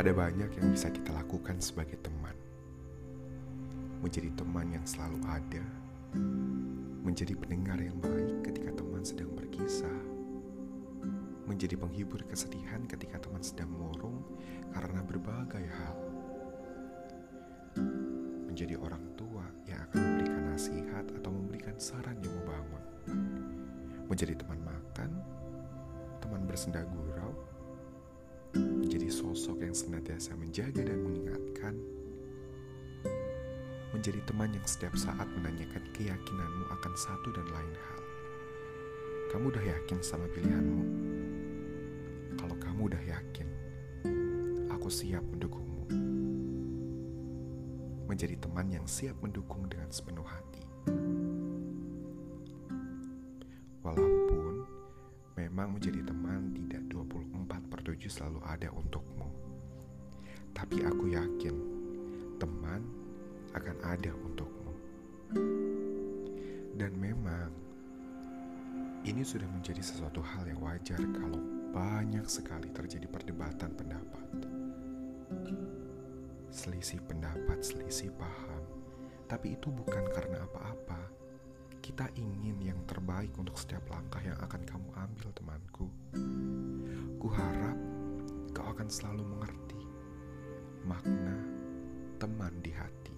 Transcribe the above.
Ada banyak yang bisa kita lakukan sebagai teman. Menjadi teman yang selalu ada, menjadi pendengar yang baik ketika teman sedang berkisah, menjadi penghibur kesedihan ketika teman sedang murung karena berbagai hal, menjadi orang tua yang akan memberikan nasihat atau memberikan saran yang membangun, menjadi teman makan, teman bersenda gurau, sosok yang senantiasa menjaga dan mengingatkan, menjadi teman yang setiap saat menanyakan keyakinanmu akan satu dan lain hal. Kamu udah yakin sama pilihanmu? Kalau kamu udah yakin, aku siap mendukungmu. Menjadi teman yang siap mendukung dengan sepenuh hati. Walaupun memang menjadi teman tidak 24 7 selalu ada untukmu. Tapi aku yakin teman akan ada untukmu. Dan memang ini sudah menjadi sesuatu hal yang wajar kalau banyak sekali terjadi perdebatan pendapat. Selisih pendapat, selisih paham. Tapi itu bukan karena apa-apa. Kita ingin yang terbaik untuk setiap langkah yang akan selalu mengerti makna teman di hati.